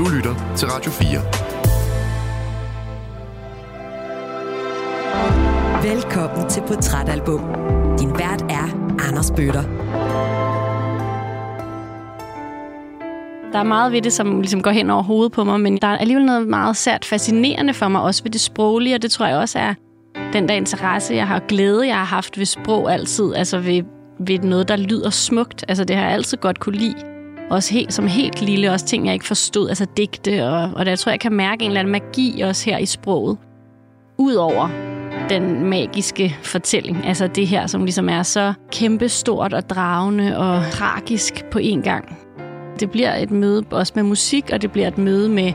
Du lytter til Radio 4. Velkommen til Portrætalbum. Din vært er Anders Bøtter. Der er meget ved det, som ligesom går hen over hovedet på mig, men der er alligevel noget meget sært fascinerende for mig, også ved det sproglige, og det tror jeg også er den der interesse, jeg har, glæde, jeg har haft ved sprog altid, altså ved, ved noget, der lyder smukt. Altså det har jeg altid godt kunne lide. Også helt, som helt lille, også ting, jeg ikke forstod, altså digte, og, og der tror jeg, kan mærke en eller anden magi også her i sproget. Udover den magiske fortælling, altså det her, som ligesom er så kæmpestort og dragende og tragisk på én gang. Det bliver et møde også med musik, og det bliver et møde med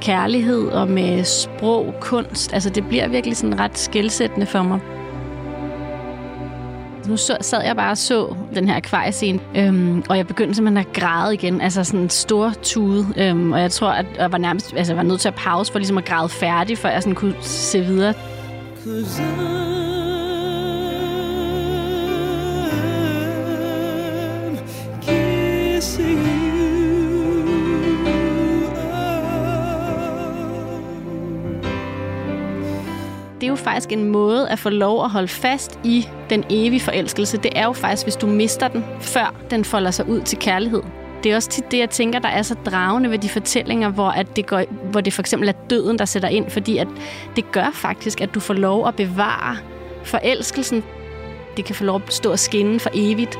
kærlighed og med sprog, kunst. Altså det bliver virkelig sådan ret skældsættende for mig. Nu så, sad jeg bare og så den her akvariescene, øhm, og jeg begyndte simpelthen at græde igen. Altså sådan en stor tude. Øhm, og jeg tror, at jeg var nærmest altså, jeg var nødt til at pause for ligesom at græde færdig, for jeg sådan kunne se videre. Cause er jo faktisk en måde at få lov at holde fast i den evige forelskelse. Det er jo faktisk, hvis du mister den, før den folder sig ud til kærlighed. Det er også tit det, jeg tænker, der er så dragende ved de fortællinger, hvor, at det, går, hvor det for eksempel er døden, der sætter ind, fordi at det gør faktisk, at du får lov at bevare forelskelsen. Det kan få lov at stå og skinne for evigt.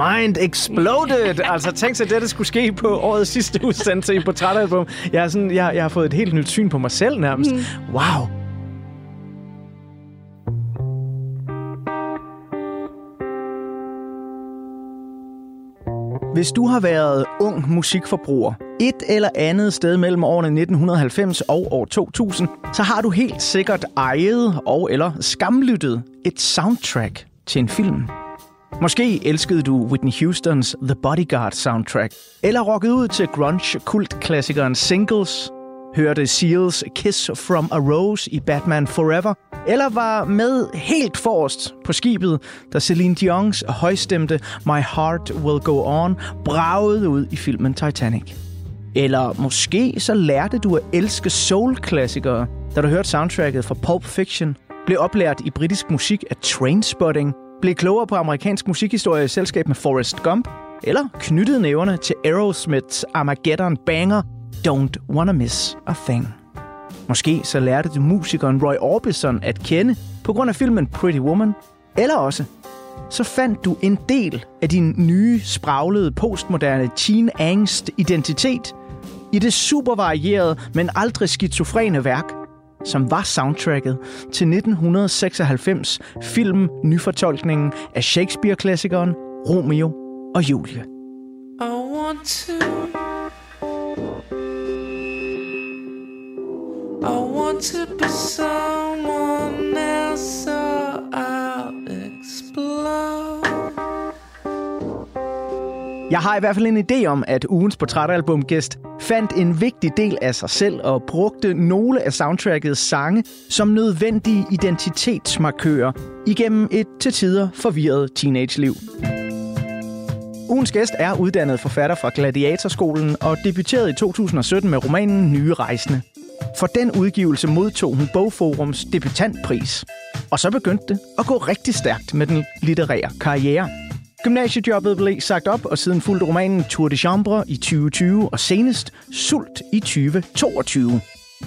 Mind exploded! altså, tænk sig, at det skulle ske på årets sidste udsendelse i Portrætalbum. Jeg, er sådan, jeg, jeg har fået et helt nyt syn på mig selv nærmest. Mm. Wow! Hvis du har været ung musikforbruger et eller andet sted mellem årene 1990 og år 2000, så har du helt sikkert ejet og eller skamlyttet et soundtrack til en film. Måske elskede du Whitney Houstons The Bodyguard soundtrack, eller rockede ud til grunge-kultklassikeren Singles, hørte Seals Kiss from a Rose i Batman Forever, eller var med helt forrest på skibet, da Celine Dion's højstemte My Heart Will Go On bragede ud i filmen Titanic. Eller måske så lærte du at elske soul-klassikere, da du hørte soundtracket fra Pulp Fiction, blev oplært i britisk musik af Trainspotting, blev klogere på amerikansk musikhistorie i selskab med Forrest Gump, eller knyttede næverne til Aerosmiths Armageddon banger Don't Wanna Miss a Thing. Måske så lærte du musikeren Roy Orbison at kende på grund af filmen Pretty Woman, eller også så fandt du en del af din nye, spraglede, postmoderne teen angst identitet i det super varierede, men aldrig skizofrene værk som var soundtracket til 1996 film nyfortolkningen af Shakespeare-klassikeren Romeo og Julie. I want to I want to be someone else so I'll explode Jeg har i hvert fald en idé om, at ugens portrætalbumgæst fandt en vigtig del af sig selv og brugte nogle af soundtrackets sange som nødvendige identitetsmarkører igennem et til tider forvirret teenage-liv. Ugens gæst er uddannet forfatter fra Gladiatorskolen og debuterede i 2017 med romanen Nye Rejsende. For den udgivelse modtog hun Bogforums debutantpris. Og så begyndte det at gå rigtig stærkt med den litterære karriere. Gymnasiejobbet blev sagt op, og siden fulgte romanen Tour de Chambre i 2020 og senest Sult i 2022.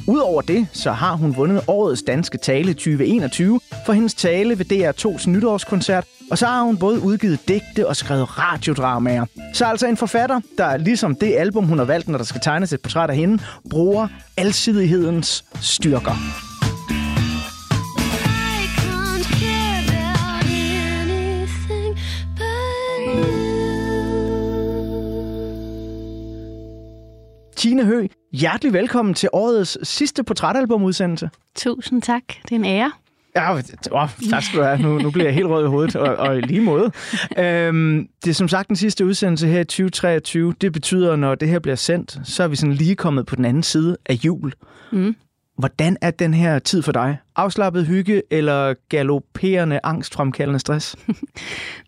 Udover det, så har hun vundet årets danske tale 2021 for hendes tale ved DR2's nytårskoncert, og så har hun både udgivet digte og skrevet radiodramaer. Så altså en forfatter, der ligesom det album, hun har valgt, når der skal tegnes et portræt af hende, bruger alsidighedens styrker. Tine Hø, hjertelig velkommen til årets sidste portrætalbumudsendelse. Tusind tak. Det er en ære. Ja, oh, tak skal du have. Nu, nu bliver jeg helt rød i hovedet, og, og i lige måde. Øhm, det er som sagt den sidste udsendelse her i 2023. Det betyder, når det her bliver sendt, så er vi sådan lige kommet på den anden side af jul. Mm. Hvordan er den her tid for dig? afslappet hygge eller galopperende angstfremkaldende stress?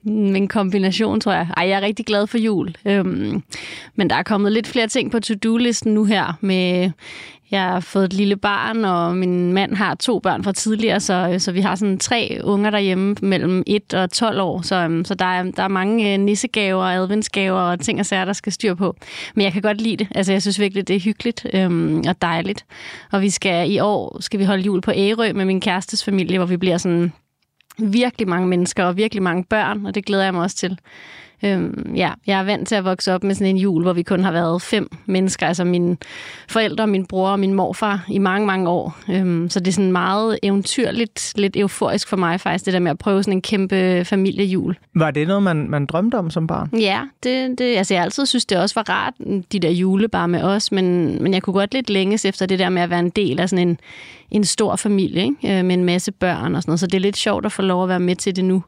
En kombination, tror jeg. Ej, jeg er rigtig glad for jul. Øhm, men der er kommet lidt flere ting på to-do-listen nu her. Med, jeg har fået et lille barn, og min mand har to børn fra tidligere, så, øh, så vi har sådan tre unger derhjemme mellem 1 og 12 år. Så, øhm, så der, er, der er mange øh, nissegaver, adventsgaver og ting og sager, der skal styr på. Men jeg kan godt lide det. Altså, jeg synes virkelig, det er hyggeligt øhm, og dejligt. Og vi skal i år skal vi holde jul på Ærø med min kærestes familie, hvor vi bliver sådan virkelig mange mennesker og virkelig mange børn, og det glæder jeg mig også til. Øhm, ja, jeg er vant til at vokse op med sådan en jul, hvor vi kun har været fem mennesker, altså mine forældre, min bror og min morfar i mange, mange år. Øhm, så det er sådan meget eventyrligt, lidt euforisk for mig faktisk, det der med at prøve sådan en kæmpe familiejul. Var det noget, man, man drømte om som barn? Ja, det, det, altså jeg altid synes, det også var rart, de der jule bare med os, men, men jeg kunne godt lidt længes efter det der med at være en del af sådan en, en stor familie, ikke? Øh, med en masse børn og sådan noget. Så det er lidt sjovt at få lov at være med til det nu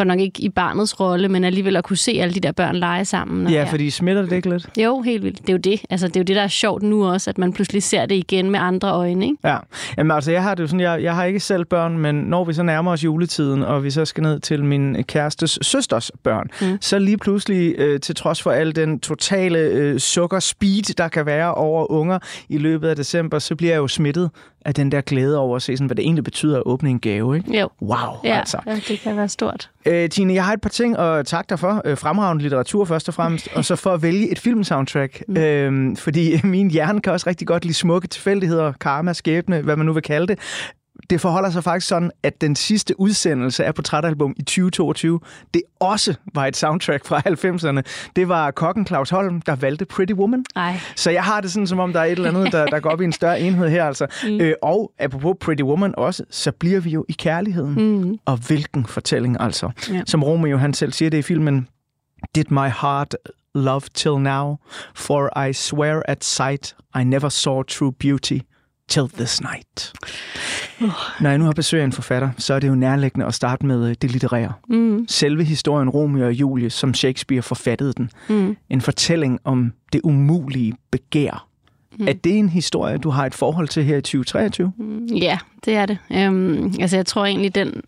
godt nok ikke i barnets rolle, men alligevel at kunne se alle de der børn lege sammen. Ja, fordi smitter det ikke lidt? Jo, helt vildt. Det er jo det. Altså, det er jo det, der er sjovt nu også, at man pludselig ser det igen med andre øjne. Ikke? Ja, Jamen, altså jeg har det jo sådan, jeg, jeg har ikke selv børn, men når vi så nærmer os juletiden, og vi så skal ned til min kærestes søsters børn, mm. så lige pludselig, øh, til trods for al den totale øh, sukker-speed, der kan være over unger i løbet af december, så bliver jeg jo smittet af den der glæde over at se, sådan, hvad det egentlig betyder at åbne en gave. Ikke? Jo. Wow, ja, altså. Ja, det kan være stort. Øh, Tine, jeg har et par ting at takke dig for. Øh, fremragende litteratur først og fremmest, og så for at vælge et filmsoundtrack. Mm. Øh, fordi min hjerne kan også rigtig godt lide smukke tilfældigheder, karma, skæbne, hvad man nu vil kalde det det forholder sig faktisk sådan, at den sidste udsendelse af Portrætalbum i 2022, det også var et soundtrack fra 90'erne. Det var kokken Claus Holm, der valgte Pretty Woman. Ej. Så jeg har det sådan, som om der er et eller andet, der, der går op i en større enhed her. Altså. Mm. Øh, og apropos Pretty Woman også, så bliver vi jo i kærligheden. Mm. Og hvilken fortælling altså. Ja. Som Romeo han selv siger det i filmen, Did my heart love till now? For I swear at sight, I never saw true beauty till this night. Uh. Når jeg nu har besøg af en forfatter, så er det jo nærliggende at starte med øh, det litterære. Mm. Selve historien Romeo og Julie, som Shakespeare forfattede den. Mm. En fortælling om det umulige begær. Mm. Er det en historie, du har et forhold til her i 2023? Mm, ja, det er det. Um, altså, jeg tror egentlig, den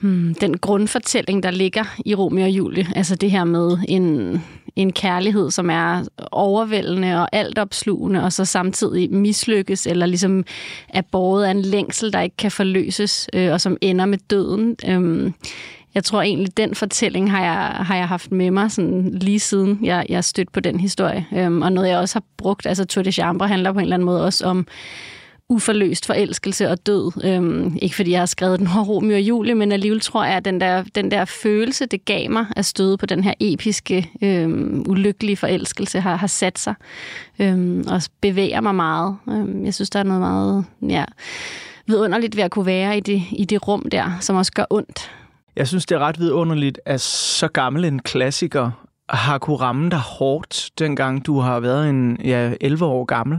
hmm, den grundfortælling, der ligger i Romeo og Julie. Altså det her med en, en kærlighed, som er overvældende og altopslugende, og så samtidig mislykkes, eller ligesom er båret af en længsel, der ikke kan forløses, øh, og som ender med døden. Øhm, jeg tror egentlig, den fortælling har jeg, har jeg haft med mig sådan lige siden jeg, jeg stødte på den historie. Øhm, og noget, jeg også har brugt, altså Tour de Chambre handler på en eller anden måde også om uforløst forelskelse og død. Øhm, ikke fordi jeg har skrevet den over Romeo og Julie, men alligevel tror jeg, at den der, den der følelse, det gav mig at støde på den her episke, øhm, ulykkelige forelskelse, har, har sat sig øhm, og bevæger mig meget. Øhm, jeg synes, der er noget meget ja, vidunderligt ved at kunne være i det, i det rum der, som også gør ondt. Jeg synes, det er ret vidunderligt, at så gammel en klassiker har kunne ramme dig hårdt, dengang du har været en ja, 11 år gammel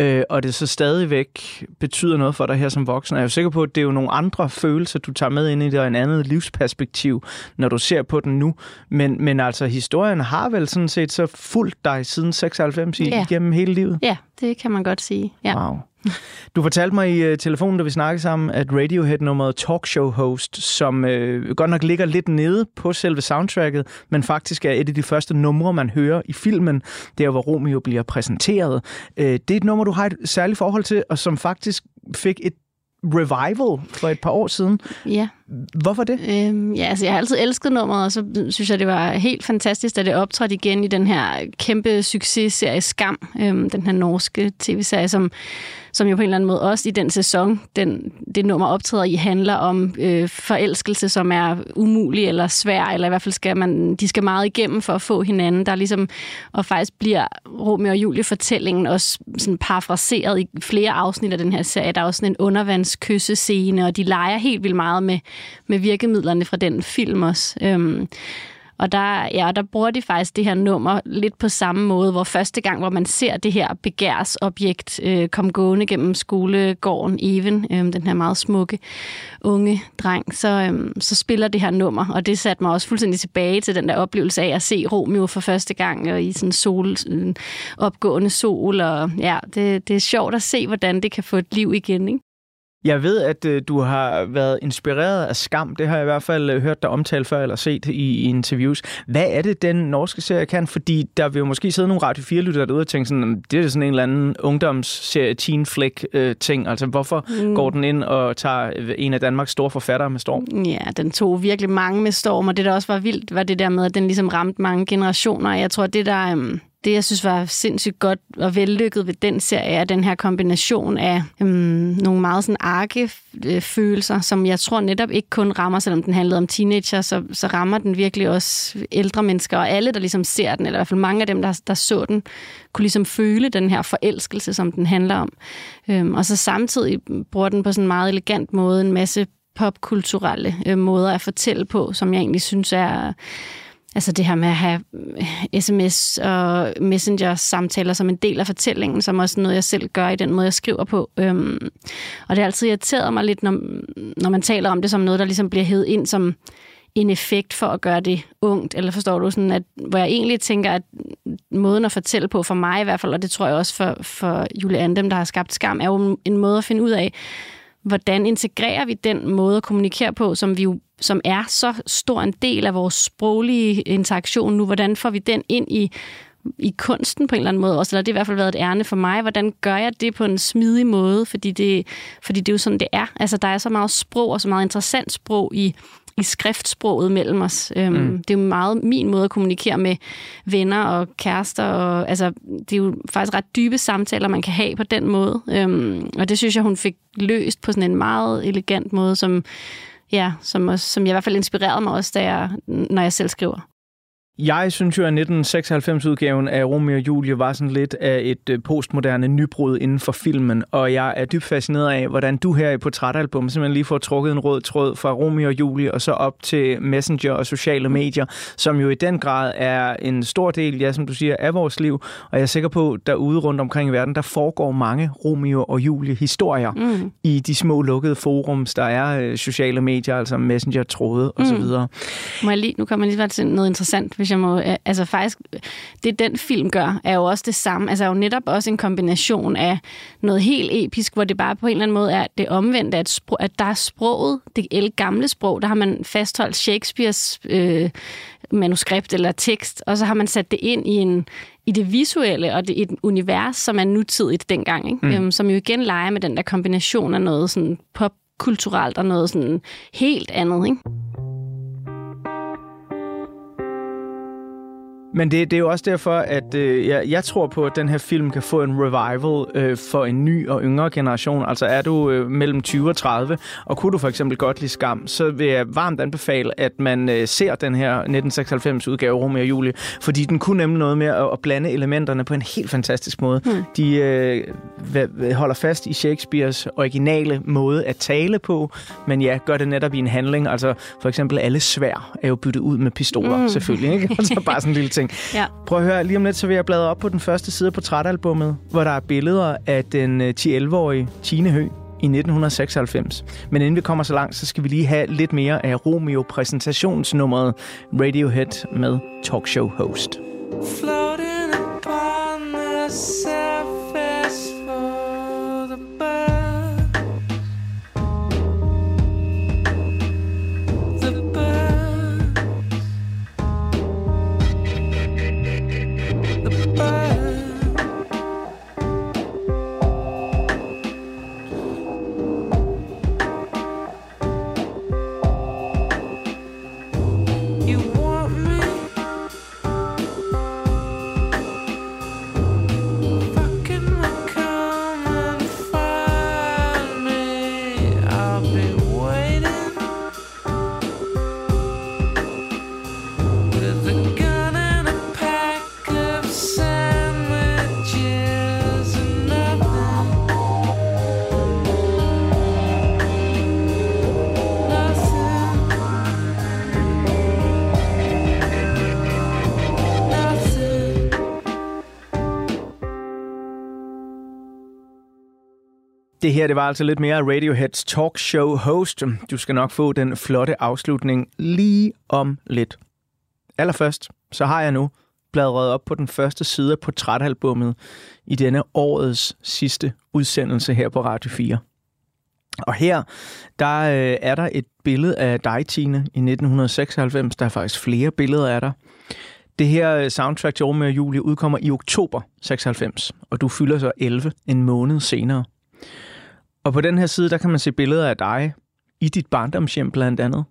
øh, og det så stadigvæk betyder noget for dig her som voksen. Jeg er jo sikker på, at det er jo nogle andre følelser, du tager med ind i det, og en andet livsperspektiv, når du ser på den nu. Men, men altså, historien har vel sådan set så fulgt dig siden 96 ja. igennem hele livet? Ja, det kan man godt sige. Ja. Wow. Du fortalte mig i uh, telefonen, da vi snakkede sammen, at Radiohead-nummeret Talkshow Host, som uh, godt nok ligger lidt nede på selve soundtracket, men faktisk er et af de første numre, man hører i filmen, der hvor Romeo bliver præsenteret. Uh, det er et nummer, du har et særligt forhold til, og som faktisk fik et revival for et par år siden. Ja. Hvorfor det? Øhm, ja, altså jeg har altid elsket nummeret, og så synes jeg, det var helt fantastisk, at det optrådte igen i den her kæmpe successerie Skam, øhm, den her norske tv-serie, som som jo på en eller anden måde også i den sæson, den, det nummer optræder i, handler om øh, forelskelse, som er umulig eller svær, eller i hvert fald skal man, de skal meget igennem for at få hinanden. Der er ligesom, og faktisk bliver Romeo og Julie-fortællingen også sådan parafraseret i flere afsnit af den her serie. Der er også sådan en undervandskyssescene, og de leger helt vildt meget med, med virkemidlerne fra den film også. Øhm, og der, ja, der bruger de faktisk det her nummer lidt på samme måde, hvor første gang, hvor man ser det her begærsobjekt øh, komme gående gennem skolegården Even, øh, den her meget smukke unge dreng, så, øh, så spiller det her nummer. Og det satte mig også fuldstændig tilbage til den der oplevelse af at se Romeo for første gang og i sådan sol, sådan opgående sol. Og ja, det, det er sjovt at se, hvordan det kan få et liv igen. Ikke? Jeg ved, at øh, du har været inspireret af Skam. Det har jeg i hvert fald øh, hørt dig omtale før eller set i, i interviews. Hvad er det, den norske serie kan? Fordi der vil jo måske sidde nogle Radio 4-lyttere derude og tænke sådan, det er sådan en eller anden ungdomsserie, teen flick øh, ting. Altså, hvorfor mm. går den ind og tager en af Danmarks store forfattere med storm? Ja, den tog virkelig mange med storm, og det, der også var vildt, var det der med, at den ligesom ramte mange generationer. Jeg tror, det der... Øh det, jeg synes var sindssygt godt og vellykket ved den serie, er den her kombination af øhm, nogle meget sådan arke øh, følelser, som jeg tror netop ikke kun rammer, selvom den handlede om teenager, så, så rammer den virkelig også ældre mennesker, og alle, der ligesom ser den, eller i hvert fald mange af dem, der, der så den, kunne ligesom føle den her forelskelse, som den handler om. Øhm, og så samtidig bruger den på sådan en meget elegant måde en masse popkulturelle øh, måder at fortælle på, som jeg egentlig synes er Altså det her med at have sms øh, og messenger-samtaler som en del af fortællingen, som også noget, jeg selv gør i den måde, jeg skriver på. Øhm, og det har altid irriteret mig lidt, når, når man taler om det som noget, der ligesom bliver hævet ind som en effekt for at gøre det ungt, eller forstår du, sådan at, hvor jeg egentlig tænker, at måden at fortælle på, for mig i hvert fald, og det tror jeg også for, for Julie Andem, der har skabt skam, er jo en måde at finde ud af, hvordan integrerer vi den måde at kommunikere på, som vi jo som er så stor en del af vores sproglige interaktion nu, hvordan får vi den ind i i kunsten på en eller anden måde også, eller det har i hvert fald været et ærne for mig. Hvordan gør jeg det på en smidig måde? Fordi det, fordi det er jo sådan, det er. Altså, der er så meget sprog og så meget interessant sprog i, i skriftsproget mellem os. Øhm, mm. Det er jo meget min måde at kommunikere med venner og kærester. Og, altså, det er jo faktisk ret dybe samtaler, man kan have på den måde. Øhm, og det synes jeg, hun fik løst på sådan en meget elegant måde, som, ja, som, også, som jeg i hvert fald inspirerede mig også, da jeg, når jeg selv skriver. Jeg synes jo, at 1996-udgaven af Romeo og Julie var sådan lidt af et øh, postmoderne nybrud inden for filmen, og jeg er dybt fascineret af, hvordan du her i portrætalbum simpelthen lige får trukket en rød tråd fra Romeo og Julie og så op til Messenger og sociale medier, som jo i den grad er en stor del, ja, som du siger, af vores liv, og jeg er sikker på, at derude rundt omkring i verden, der foregår mange Romeo og Julie-historier mm. i de små lukkede forums, der er øh, sociale medier, altså Messenger-tråde osv. Mm. Må jeg lige, nu kommer jeg lige til noget interessant, hvis jeg må... Øh, altså faktisk, det den film gør, er jo også det samme. Altså er jo netop også en kombination af noget helt episk, hvor det bare på en eller anden måde er det omvendte, at, spro- at der er sproget, det el gamle sprog, der har man fastholdt Shakespeares øh, manuskript eller tekst, og så har man sat det ind i en i det visuelle og det, et univers, som er nutidigt dengang, ikke? Mm. Øhm, som jo igen leger med den der kombination af noget sådan popkulturelt og noget sådan helt andet. Ikke? Men det, det er jo også derfor, at øh, jeg, jeg tror på, at den her film kan få en revival øh, for en ny og yngre generation. Altså er du øh, mellem 20 og 30, og kunne du for eksempel godt lide Skam, så vil jeg varmt anbefale, at man øh, ser den her 1996-udgave Romeo og Julie, fordi den kunne nemlig noget med at, at blande elementerne på en helt fantastisk måde. Mm. De øh, holder fast i Shakespeares originale måde at tale på, men ja, gør det netop i en handling. Altså for eksempel alle svær er jo byttet ud med pistoler, mm. selvfølgelig. Ikke? Altså bare sådan en lille ting. Ja. Prøv at høre, lige om lidt, så vil jeg bladre op på den første side på portrætalbummet, hvor der er billeder af den 10-11-årige øh, Tine Hø i 1996. Men inden vi kommer så langt, så skal vi lige have lidt mere af Romeo-præsentationsnummeret Radiohead med Talkshow Host. Floating upon the Det her, det var altså lidt mere Radioheads talkshow host. Du skal nok få den flotte afslutning lige om lidt. Allerførst, så har jeg nu bladret op på den første side af portrætalbummet i denne årets sidste udsendelse her på Radio 4. Og her, der øh, er der et billede af dig, Tine, i 1996. Der er faktisk flere billeder af dig. Det her øh, soundtrack til Romeo og Julie udkommer i oktober 96, og du fylder så 11 en måned senere. Og på den her side, der kan man se billeder af dig i dit barndomshjem blandt andet.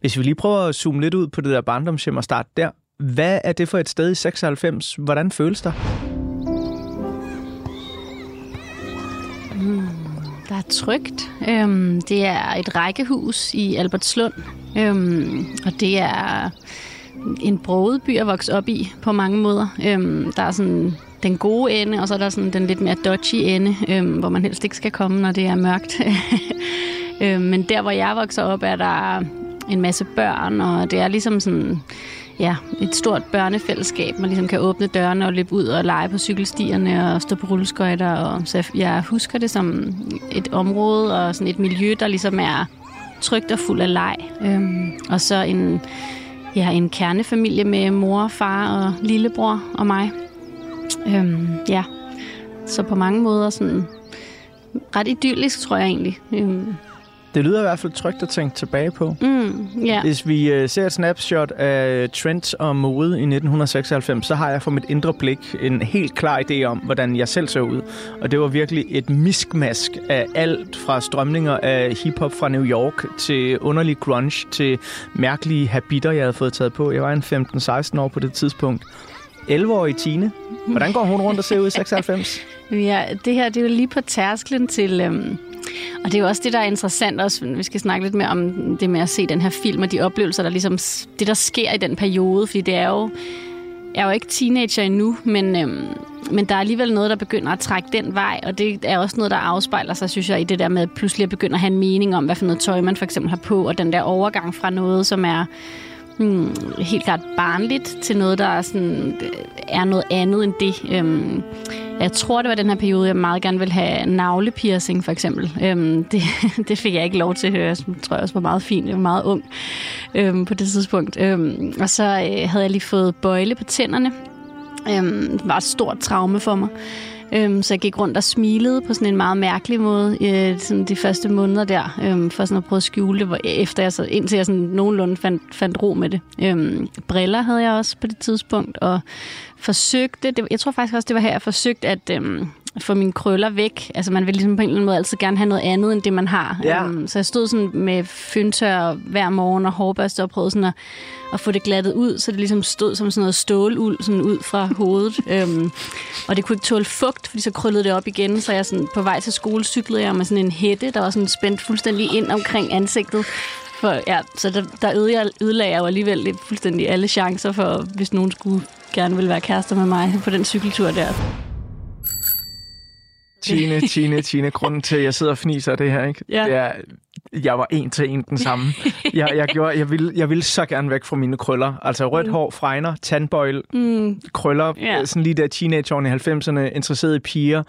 Hvis vi lige prøver at zoome lidt ud på det der barndomshjem og starte der. Hvad er det for et sted i 96? Hvordan føles det? Mm, der er trygt. Øhm, det er et rækkehus i Albertslund, øhm, og det er en broget by at vokse op i på mange måder. Øhm, der er sådan den gode ende, og så er der sådan den lidt mere dodgy ende, øhm, hvor man helst ikke skal komme, når det er mørkt. øhm, men der, hvor jeg vokser op, er der en masse børn, og det er ligesom sådan ja, et stort børnefællesskab. Man ligesom kan åbne dørene og løbe ud og lege på cykelstierne og stå på rulleskøjter. Og, så jeg husker det som et område og sådan et miljø, der ligesom er trygt og fuld af leg. Øhm, og så en, ja, en kernefamilie med mor, far og lillebror og mig. Øhm, ja, så på mange måder sådan ret idyllisk, tror jeg egentlig. Øhm, Det lyder i hvert fald trygt at tænke tilbage på. mm, ja. Hvis vi øh, ser et snapshot af trends og mode i 1996, så har jeg for mit indre blik en helt klar idé om, hvordan jeg selv så ud. Og det var virkelig et miskmask af alt fra strømninger af hiphop fra New York til underlig grunge til mærkelige habiter, jeg havde fået taget på. Jeg var en 15-16 år på det tidspunkt. 11-årig Tine. Hvordan går hun rundt og ser ud i 96? Ja, det her det er jo lige på tærsklen til... Øhm, og det er jo også det, der er interessant også. Vi skal snakke lidt mere om det med at se den her film og de oplevelser, der ligesom... Det, der sker i den periode, fordi det er jo... Jeg er jo ikke teenager endnu, men, øhm, men der er alligevel noget, der begynder at trække den vej, og det er også noget, der afspejler sig, synes jeg, i det der med pludselig at begynde at have en mening om, hvad for noget tøj man for eksempel har på, og den der overgang fra noget, som er hmm, helt klart barnligt til noget, der er, sådan, øh, er noget andet end det. Øhm, jeg tror, det var den her periode, jeg meget gerne ville have navlepiercing, for eksempel. Øhm, det, det fik jeg ikke lov til. Jeg tror jeg også var meget fint. Jeg var meget ung øhm, på det tidspunkt. Øhm, og så øh, havde jeg lige fået bøjle på tænderne. Øhm, det var et stort traume for mig. Øhm, så jeg gik rundt og smilede på sådan en meget mærkelig måde øh, sådan de første måneder der, øhm, for sådan at prøve at skjule det, hvor, efter jeg så, indtil jeg sådan nogenlunde fandt, fandt ro med det. Øhm, briller havde jeg også på det tidspunkt, og forsøgte, det, jeg tror faktisk også, det var her, jeg forsøgte at øhm, få mine krøller væk. Altså man vil ligesom på en eller anden måde altid gerne have noget andet, end det man har. Ja. Øhm, så jeg stod sådan med fyndtør hver morgen og hårbørste og prøvede sådan at, at få det glattet ud, så det ligesom stod som sådan noget ståluld sådan ud fra hovedet. øhm, og det kunne ikke tåle fugt, fordi så krøllede det op igen, så jeg sådan, på vej til skole cyklede jeg med sådan en hætte, der var sådan spændt fuldstændig ind omkring ansigtet. For, ja, så der, der øde jeg, ødelagde jeg jo alligevel lidt fuldstændig alle chancer for, hvis nogen skulle gerne ville være kærester med mig på den cykeltur der. Tine, Tine, Tine. Grunden til, at jeg sidder og fniser det her, ikke? Ja. det er, jeg var en til en den samme. jeg, jeg, gjorde, jeg, ville, jeg ville så gerne væk fra mine krøller. Altså rødt hår, fregner, tandbøjle, Mm, krøller, Ja. sådan lige der teenageårene i 90'erne, interesseret i piger.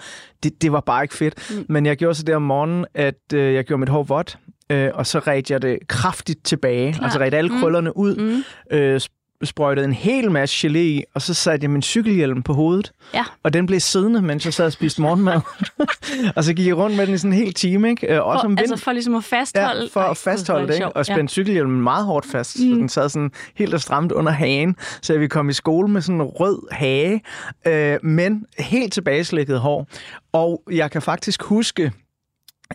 Det, det var bare ikke fedt. Mm. Men jeg gjorde så det om morgenen, at øh, jeg gjorde mit hår vådt, øh, og så redte jeg det kraftigt tilbage. Klart. Altså redte alle krøllerne ud, mm, øh, sprøjtede en hel masse gelé i, og så satte jeg min cykelhjelm på hovedet. ja. Og den blev siddende, mens jeg sad og spiste morgenmad. og så gik jeg rundt med den i sådan en hel time, ikke? Øh, Også For, om vind... altså for ligesom at fastholde... Ja, for Ej, at fastholde det, ikke? og sjovt. spænde cykelhjelmen meget hårdt fast, mm. så den sad sådan helt og stramt under hagen, så jeg ville komme i skole med sådan en rød hage, øh, men helt tilbageslækket hår. Og jeg kan faktisk huske,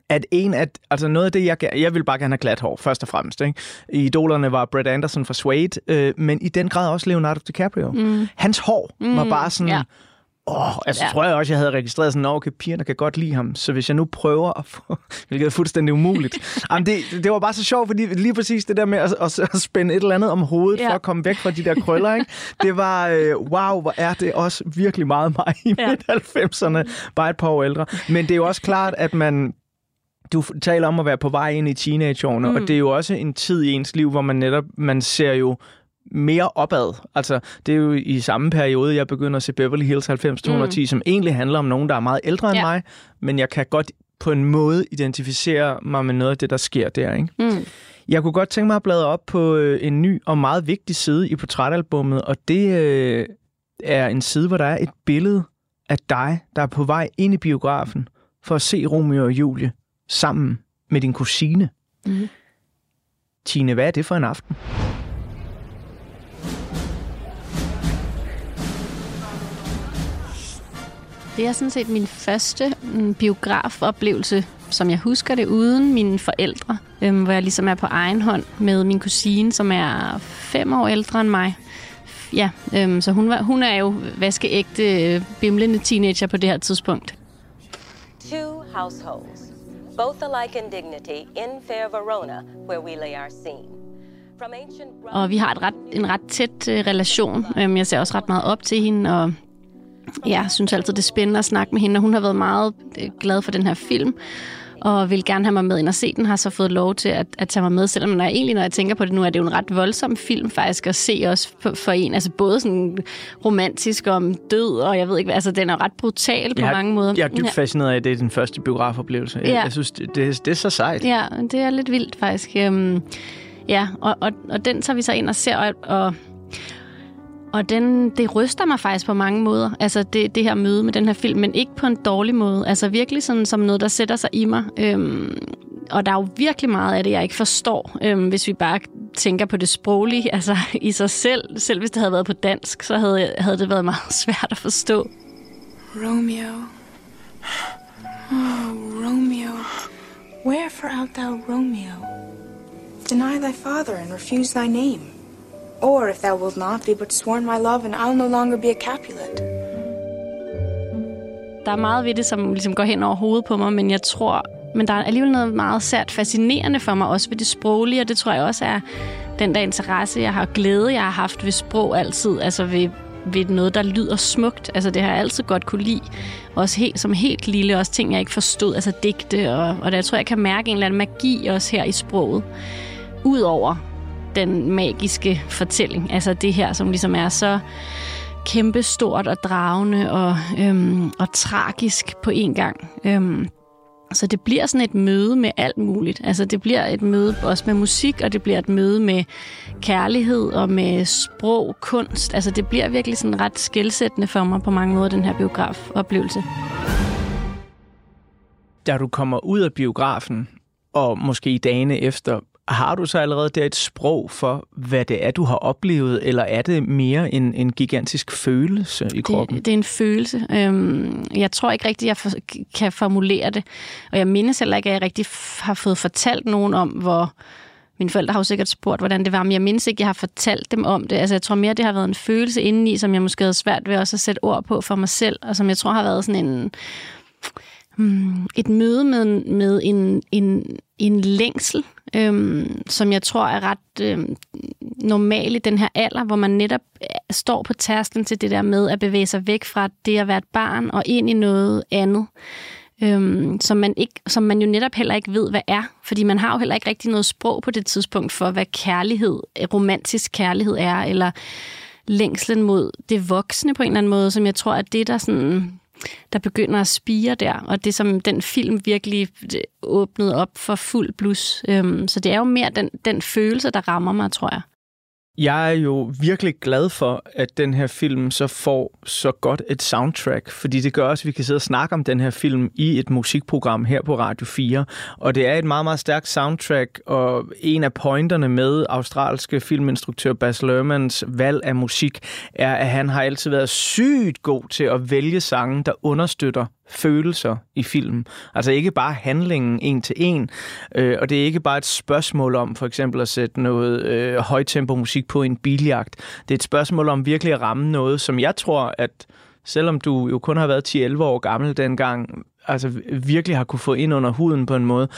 at en af, altså noget af det, jeg, jeg ville bare gerne have glat hår, først og fremmest. Ikke? Idolerne var Brett Anderson fra Suede, øh, men i den grad også Leonardo DiCaprio. Mm. Hans hår mm. var bare sådan... ja. Åh, altså Ja. tror jeg også, jeg havde registreret sådan, "Nå, okay, pigerne kan godt lide ham, så hvis jeg nu prøver at få, hvilket er fuldstændig umuligt. Jamen, det, det var bare så sjovt, fordi lige præcis det der med at, at, at spænde et eller andet om hovedet, Ja. for at komme væk fra de der krøller, ikke? det var, øh, wow, hvor er det også virkelig meget mig i ja. midt-90'erne, bare et par år ældre. Men det er jo også klart, at man, du taler om at være på vej ind i teenageårene, mm. og det er jo også en tid i ens liv, hvor man netop, man ser jo mere opad. Altså, det er jo i samme periode, jeg begynder at se Beverly Hills 90210, mm. som egentlig handler om nogen, der er meget ældre end Ja. mig, men jeg kan godt på en måde identificere mig med noget af det, der sker der. Ikke? Mm. Jeg kunne godt tænke mig at bladre op på øh, en ny og meget vigtig side i portrætalbummet, og det øh, er en side, hvor der er et billede af dig, der er på vej ind i biografen for at se Romeo og Julie sammen med din kusine. Mm. Tine, hvad er det for en aften? Det er sådan set min første mm, biografoplevelse, som jeg husker det, uden mine forældre. Øhm, hvor jeg ligesom er på egen hånd med min kusine, som er fem år ældre end mig. Ja, øhm, så hun, var, hun er jo vaskeægte, øh, bimlende teenager på det her tidspunkt. Two households, both alike in dignity, in fair Verona, where we lay our scene. Og vi har et ret, en ret tæt øh, relation. Øhm, jeg ser også ret meget op til hende, og jeg synes altid, det er spændende at snakke med hende, og hun har været meget øh, glad for den her film og vil gerne have mig med ind og se den, har så fået lov til at, at tage mig med, selvom når jeg, egentlig, når jeg tænker på det nu, er det jo en ret voldsom film faktisk at se også for, for en, altså både sådan romantisk om død, og jeg ved ikke, altså den er ret brutal på jeg, mange måder. Jeg er dybt fascineret af, at det er din første biografoplevelse. Jeg, Ja. jeg synes, det, det, det er så sejt. Ja, det er lidt vildt faktisk. Øhm, ja, og, og, og den tager vi så ind og ser, og, og, og den, det ryster mig faktisk på mange måder, altså det, det her møde med den her film, men ikke på en dårlig måde. Altså virkelig sådan som noget, der sætter sig i mig. Øhm, og der er jo virkelig meget af det, jeg ikke forstår, øhm, hvis vi bare tænker på det sproglige, altså i sig selv. Selv hvis det havde været på dansk, så havde, havde det været meget svært at forstå. Romeo. Oh, Romeo. Wherefore art thou Romeo? Deny thy father and refuse thy name. Or if thou wilt not, be but sworn my love, and I'll no longer be a Capulet. Der er meget ved det, som ligesom går hen over hovedet på mig, men jeg tror, men der er alligevel noget meget sært fascinerende for mig, også ved det sproglige, og det tror jeg også er den der interesse, jeg har glæde, jeg har haft ved sprog altid, altså ved, ved noget, der lyder smukt. Altså det har jeg altid godt kunne lide. Også helt, som helt lille, også ting, jeg ikke forstod, altså digte, og, og der, jeg tror, jeg kan mærke en eller anden magi også her i sproget. Udover den magiske fortælling, altså det her, som ligesom er så kæmpe stort og dragende og, øhm, og tragisk på en gang. Øhm, så det bliver sådan et møde med alt muligt. Altså det bliver et møde også med musik, og det bliver et møde med kærlighed og med sprog, kunst. Altså det bliver virkelig sådan ret skældsættende for mig på mange måder, den her biografoplevelse. Da du kommer ud af biografen, og måske i dagene efter, har du så allerede der et sprog for, hvad det er, du har oplevet, eller er det mere en, en gigantisk følelse i kroppen? Det, det er en følelse. Øhm, jeg tror ikke rigtigt, jeg for, kan formulere det. Og jeg mindes heller ikke, at jeg rigtig har fået fortalt nogen om, hvor... Mine forældre har jo sikkert spurgt, hvordan det var, men jeg mindes ikke, at jeg har fortalt dem om det. Altså, jeg tror mere, det har været en følelse indeni, som jeg måske havde svært ved også at sætte ord på for mig selv, og som jeg tror har været sådan en... Hmm, et møde med, med en, en, en længsel, øhm, som jeg tror er ret øhm, normal i den her alder, hvor man netop øh, står på tærsklen til det der med at bevæge sig væk fra det at være et barn og ind i noget andet, øhm, som, man ikke, som man jo netop heller ikke ved, hvad er. Fordi man har jo heller ikke rigtig noget sprog på det tidspunkt for, hvad kærlighed, øh, romantisk kærlighed er, eller længslen mod det voksne på en eller anden måde, som jeg tror, at det der sådan der begynder at spire der, og det som den film virkelig øh, åbnede op for fuld blus. Øhm, så det er jo mere den, den følelse, der rammer mig, tror jeg. Jeg er jo virkelig glad for, at den her film så får så godt et soundtrack, fordi det gør også, at vi kan sidde og snakke om den her film i et musikprogram her på Radio 4. Og det er et meget, meget stærkt soundtrack, og en af pointerne med australske filminstruktør Baz Luhrmanns valg af musik, er, at han har altid været sygt god til at vælge sange, der understøtter følelser i film. Altså ikke bare handlingen en til en, øh, og det er ikke bare et spørgsmål om for eksempel at sætte noget øh, højtempo musik på en biljagt. Det er et spørgsmål om virkelig at ramme noget, som jeg tror, at selvom du jo kun har været 10-11 år gammel dengang, altså virkelig har kunne få ind under huden på en måde,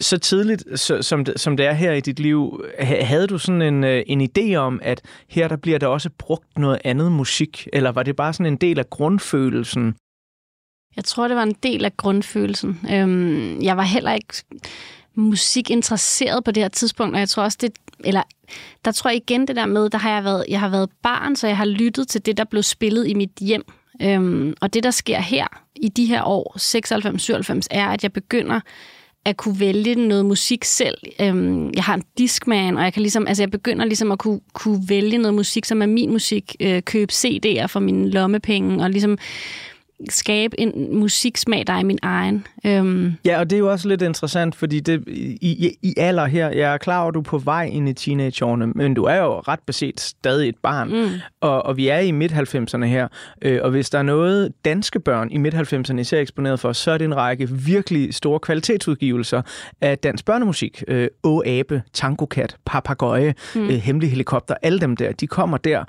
så tidligt, så, som, det, som det er her i dit liv, havde du sådan en, øh, en idé om, at her der bliver der også brugt noget andet musik, eller var det bare sådan en del af grundfølelsen? Jeg tror, det var en del af grundfølelsen. Øhm, jeg var heller ikke musikinteresseret på det her tidspunkt, og jeg tror også, det, eller der tror jeg igen det der med, der har jeg været, jeg har været barn, så jeg har lyttet til det, der blev spillet i mit hjem. Øhm, og det, der sker her i de her år, 96-97, er, at jeg begynder at kunne vælge noget musik selv. Øhm, jeg har en Discman, og jeg kan ligesom, altså jeg begynder ligesom at kunne, kunne vælge noget musik, som er min musik, øh, købe CD'er for mine lommepenge, og ligesom skabe en musiksmag, der er min egen. Øhm. Ja, og det er jo også lidt interessant, fordi det, i, i, i alder her, jeg er klar over, at du er på vej ind i teenageårene, men du er jo ret beset stadig et barn, mm. og, og vi er i midt-90'erne her, øh, og hvis der er noget danske børn i midt-90'erne især eksponeret for, så er det en række virkelig store kvalitetsudgivelser af dansk børnemusik. Øh, Å Abe, Tango Cat, Papagøje, mm. øh, Hemmelig Helikopter, alle dem der, de kommer der.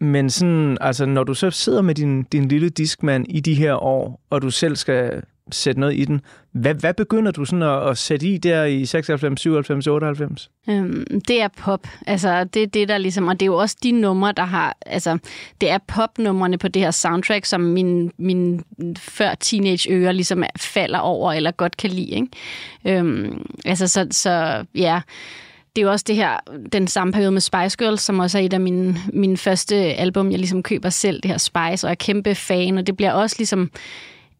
Men sådan, altså, når du så sidder med din, din lille diskmand i de her år, og du selv skal sætte noget i den, hvad, hvad begynder du sådan at, at sætte i der i 96, 97, 98? Øhm, det er pop. Altså, det er det, der ligesom... Og det er jo også de numre, der har... Altså, det er popnumrene på det her soundtrack, som min, min før teenage ører ligesom falder over eller godt kan lide. Ikke? Øhm, altså, så, så ja det er jo også det her, den samme periode med Spice Girls, som også er et af mine, mine første album, jeg ligesom køber selv, det her Spice, og er kæmpe fan, og det bliver også ligesom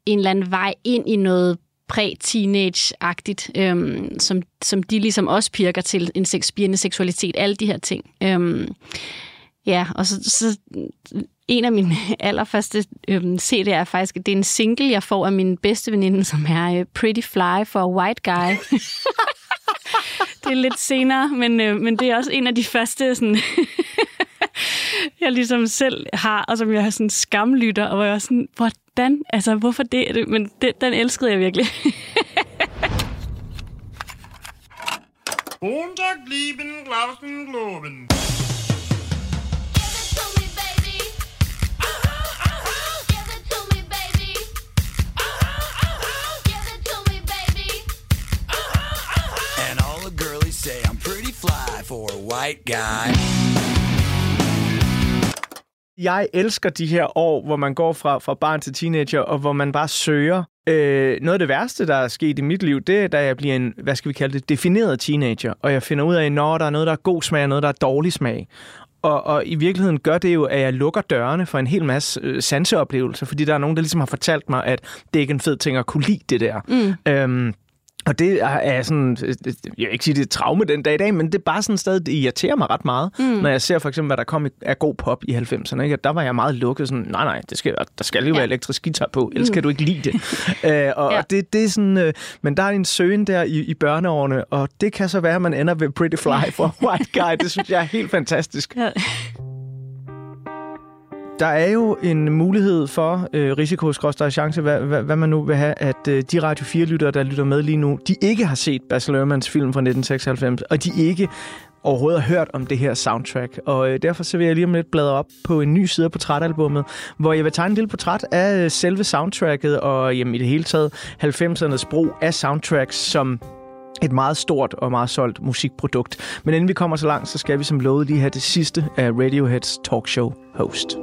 en eller anden vej ind i noget præ-teenage-agtigt, øhm, som, som de ligesom også pirker til, en spirende seksualitet, alle de her ting. Øhm, ja, og så, så en af mine allerførste øhm, CD'er er faktisk, det er en single, jeg får af min bedste veninde, som er øh, Pretty Fly for a White Guy. det er lidt senere, men, øh, men det er også en af de første, sådan, jeg ligesom selv har, og som jeg har sådan skamlytter, og hvor jeg er sådan, hvordan, altså hvorfor det? Men det, den elskede jeg virkelig. Montag blieben Glauben globen. Fly for a white guy. Jeg elsker de her år, hvor man går fra, fra barn til teenager, og hvor man bare søger. Øh, noget af det værste, der er sket i mit liv, det er, da jeg bliver en, hvad skal vi kalde det, defineret teenager, og jeg finder ud af, når der er noget, der er god smag, og noget, der er dårlig smag. Og, og i virkeligheden gør det jo, at jeg lukker dørene for en hel masse øh, sanseoplevelser, fordi der er nogen, der ligesom har fortalt mig, at det ikke er en fed ting at kunne lide det der. Mm. Øhm, og det er sådan, jeg vil ikke sige, det er traume den dag i dag, men det er bare sådan sted, det irriterer mig ret meget, mm. når jeg ser for eksempel, hvad der kom af god pop i 90'erne. Ikke? Der var jeg meget lukket sådan, nej nej, det skal, der skal ja. være elektrisk guitar på, ellers mm. kan du ikke lide det. uh, og, ja. og det, det er sådan, uh, men der er en søgen der i, i børneårene, og det kan så være, at man ender ved Pretty Fly for White Guy. Det synes jeg er helt fantastisk. Ja. Der er jo en mulighed for øh, chance, hvad, hvad, hvad man nu vil have, at øh, de Radio 4-lyttere, der lytter med lige nu, de ikke har set Baz Luhrmanns film fra 1996, og de ikke overhovedet har hørt om det her soundtrack. Og øh, derfor så vil jeg lige om lidt bladre op på en ny side af portrætalbummet, hvor jeg vil tegne en lille portræt af øh, selve soundtracket, og jamen, i det hele taget 90'ernes brug af soundtracks som et meget stort og meget solgt musikprodukt. Men inden vi kommer så langt, så skal vi som lovet lige have det sidste af Radioheads talkshow host.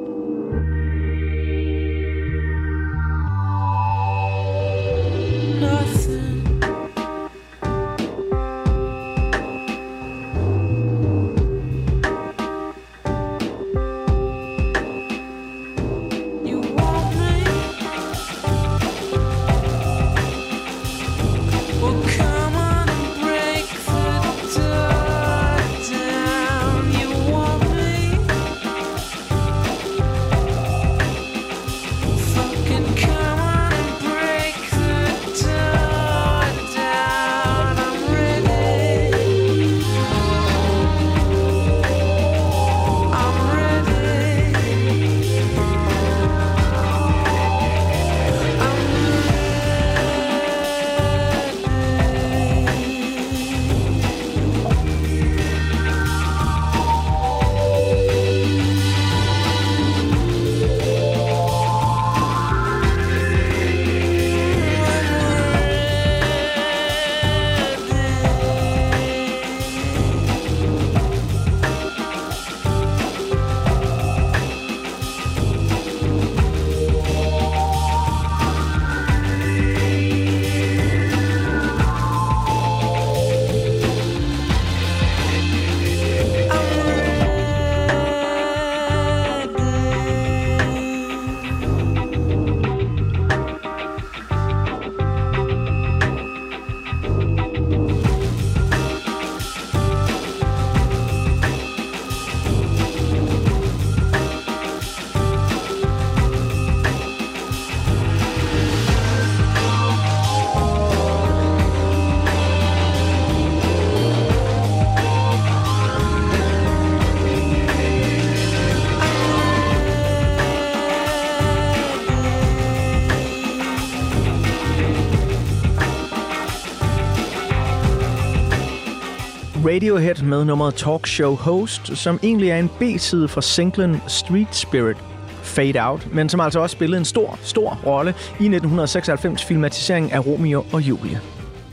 Radiohead med nummeret Talk Show Host, som egentlig er en B-side fra singlen Street Spirit Fade Out, men som altså også spillede en stor, stor rolle i 1996 filmatiseringen af Romeo og Julie.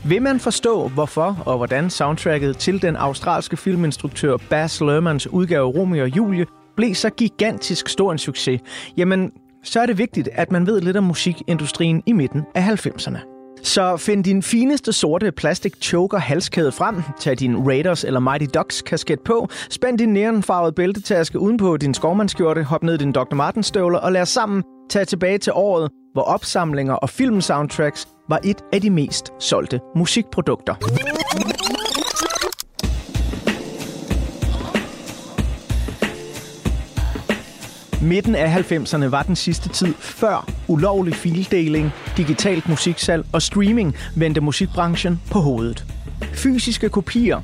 Vil man forstå, hvorfor og hvordan soundtracket til den australske filminstruktør Baz Luhrmanns udgave Romeo og Julie blev så gigantisk stor en succes, jamen så er det vigtigt, at man ved lidt om musikindustrien i midten af 90'erne. Så find din fineste sorte plastik choker halskæde frem, tag din Raiders eller Mighty Ducks kasket på, spænd din neonfarvede bæltetaske udenpå din skovmandskjorte, hop ned i din Dr. Martens støvler og lad os sammen tage tilbage til året, hvor opsamlinger og filmsoundtracks var et af de mest solgte musikprodukter. Midten af 90'erne var den sidste tid før ulovlig fildeling, digitalt musiksalg og streaming vendte musikbranchen på hovedet. Fysiske kopier,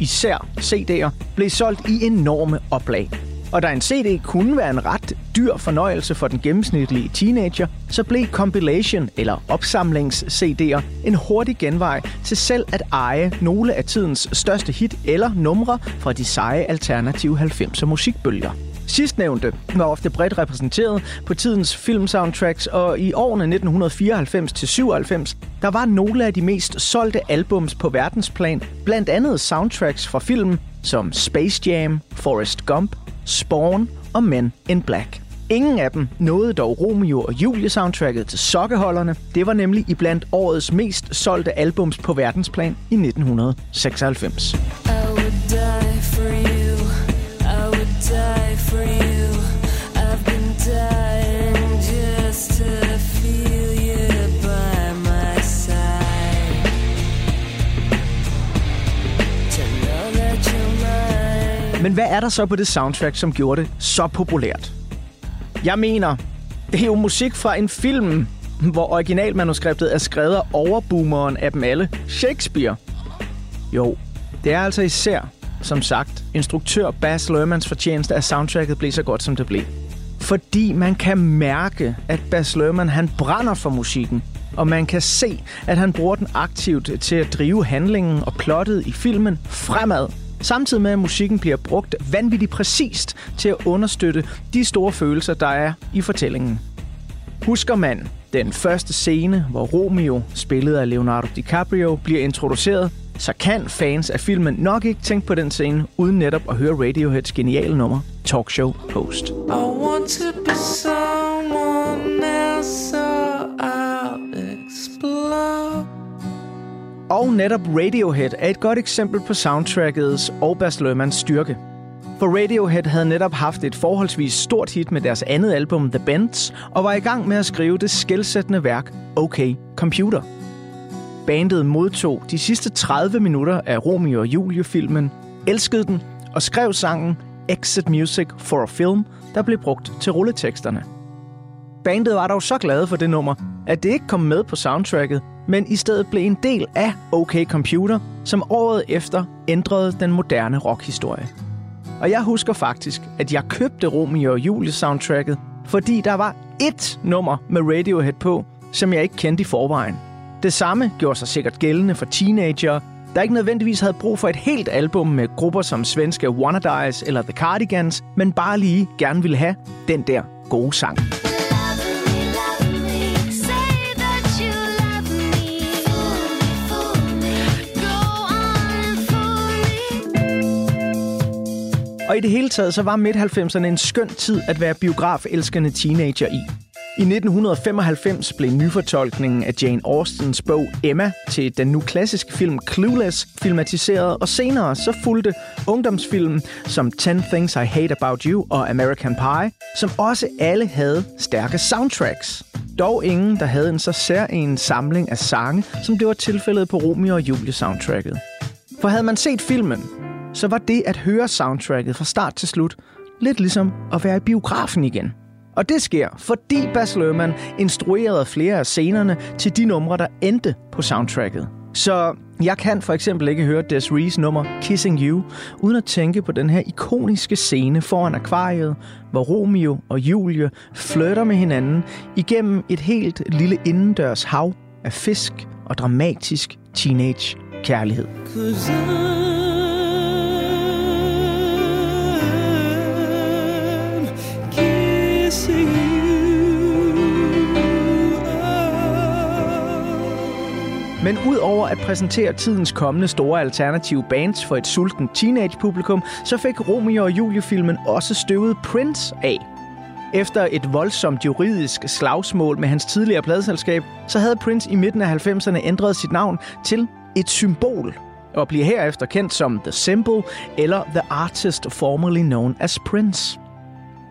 især CD'er, blev solgt i enorme oplag. Og da en CD kunne være en ret dyr fornøjelse for den gennemsnitlige teenager, så blev compilation eller opsamlings-CD'er en hurtig genvej til selv at eje nogle af tidens største hit eller numre fra de seje alternative 90'er musikbølger. Sidstnævnte var ofte bredt repræsenteret på tidens filmsoundtracks, og i årene 1994-97, der var nogle af de mest solgte albums på verdensplan, blandt andet soundtracks fra film som Space Jam, Forrest Gump, Spawn og Men in Black. Ingen af dem nåede dog Romeo og Julie soundtracket til sokkeholderne. Det var nemlig iblandt årets mest solgte albums på verdensplan i 1996. Men hvad er der så på det soundtrack, som gjorde det så populært? Jeg mener, det er jo musik fra en film, hvor originalmanuskriptet er skrevet af overboomeren af dem alle, Shakespeare. Jo, det er altså især, som sagt, instruktør Baz Luhrmanns fortjeneste, at soundtracket blev så godt, som det blev. Fordi man kan mærke, at Baz Luhrmann han brænder for musikken, og man kan se, at han bruger den aktivt til at drive handlingen og plottet i filmen fremad Samtidig med, at musikken bliver brugt vanvittigt præcist til at understøtte de store følelser, der er i fortællingen. Husker man den første scene, hvor Romeo, spillet af Leonardo DiCaprio, bliver introduceret, så kan fans af filmen nok ikke tænke på den scene, uden netop at høre Radioheads geniale nummer, Talkshow Post. I want to be someone Og netop Radiohead er et godt eksempel på soundtrackets og Bas Lermans styrke. For Radiohead havde netop haft et forholdsvis stort hit med deres andet album The Bends, og var i gang med at skrive det skældsættende værk OK Computer. Bandet modtog de sidste 30 minutter af Romeo og Julie-filmen, elskede den og skrev sangen Exit Music for a Film, der blev brugt til rulleteksterne. Bandet var dog så glade for det nummer, at det ikke kom med på soundtracket, men i stedet blev en del af OK Computer, som året efter ændrede den moderne rockhistorie. Og jeg husker faktisk, at jeg købte Romeo og Julie soundtracket, fordi der var ét nummer med Radiohead på, som jeg ikke kendte i forvejen. Det samme gjorde sig sikkert gældende for teenager, der ikke nødvendigvis havde brug for et helt album med grupper som svenske Wannadies eller The Cardigans, men bare lige gerne ville have den der gode sang. Og i det hele taget, så var midt-90'erne en skøn tid at være biografelskende teenager i. I 1995 blev nyfortolkningen af Jane Austens bog Emma til den nu klassiske film Clueless filmatiseret, og senere så fulgte ungdomsfilmen som 10 Things I Hate About You og American Pie, som også alle havde stærke soundtracks. Dog ingen, der havde en så sær en samling af sange, som det var tilfældet på Romeo og Julie soundtracket. For havde man set filmen, så var det at høre soundtracket fra start til slut lidt ligesom at være i biografen igen. Og det sker, fordi Bas Lerman instruerede flere af scenerne til de numre, der endte på soundtracket. Så jeg kan for eksempel ikke høre Des Rees nummer Kissing You, uden at tænke på den her ikoniske scene foran akvariet, hvor Romeo og Julie flytter med hinanden igennem et helt lille indendørs hav af fisk og dramatisk teenage kærlighed. Cause I Men udover at præsentere tidens kommende store alternative bands for et sulten teenage-publikum, så fik Romeo og Julie-filmen også støvet Prince af. Efter et voldsomt juridisk slagsmål med hans tidligere pladselskab, så havde Prince i midten af 90'erne ændret sit navn til et symbol og bliver herefter kendt som The Symbol eller The Artist formerly known as Prince.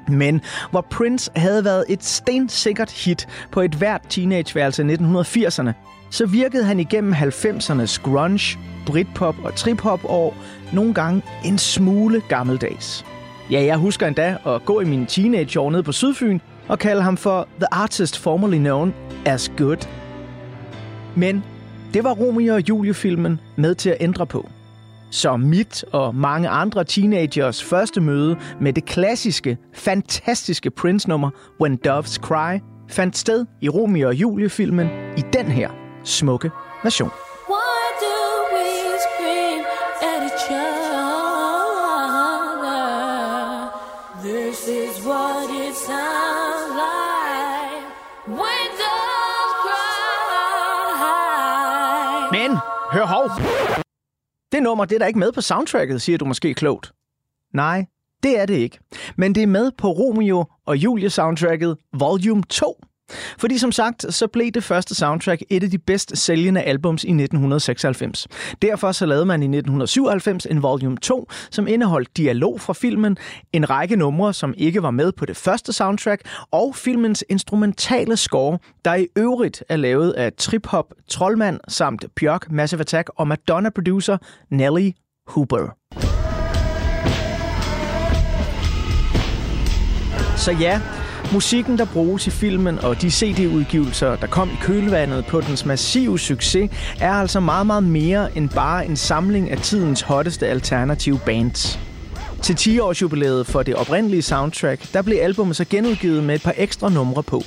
Men hvor Prince havde været et stensikkert hit på et hvert teenageværelse i 1980'erne, så virkede han igennem 90'ernes grunge, britpop og trip-hop år nogle gange en smule gammeldags. Ja, jeg husker endda at gå i mine teenageår nede på Sydfyn og kalde ham for The Artist formerly known as Good. Men det var Romeo og Julie-filmen med til at ændre på. Så mit og mange andre teenagers første møde med det klassiske, fantastiske Prince-nummer When Doves Cry fandt sted i Romeo og Julie-filmen i den her smukke other? This is what it sounds like when doves cry. Men, hør hov! Det nummer, det er der ikke med på soundtracket, siger du måske klogt. Nej, det er det ikke. Men det er med på Romeo og Julie soundtracket Volume 2. Fordi som sagt, så blev det første soundtrack et af de bedst sælgende albums i 1996. Derfor så lavede man i 1997 en Volume 2, som indeholdt dialog fra filmen, en række numre, som ikke var med på det første soundtrack, og filmens instrumentale score, der i øvrigt er lavet af trip-hop Trollmand samt Bjørk Massive Attack og Madonna-producer Nelly Hooper. Så ja, musikken, der bruges i filmen og de CD-udgivelser, der kom i kølvandet på dens massive succes, er altså meget, meget mere end bare en samling af tidens hotteste alternative bands. Til 10-års for det oprindelige soundtrack, der blev albumet så genudgivet med et par ekstra numre på.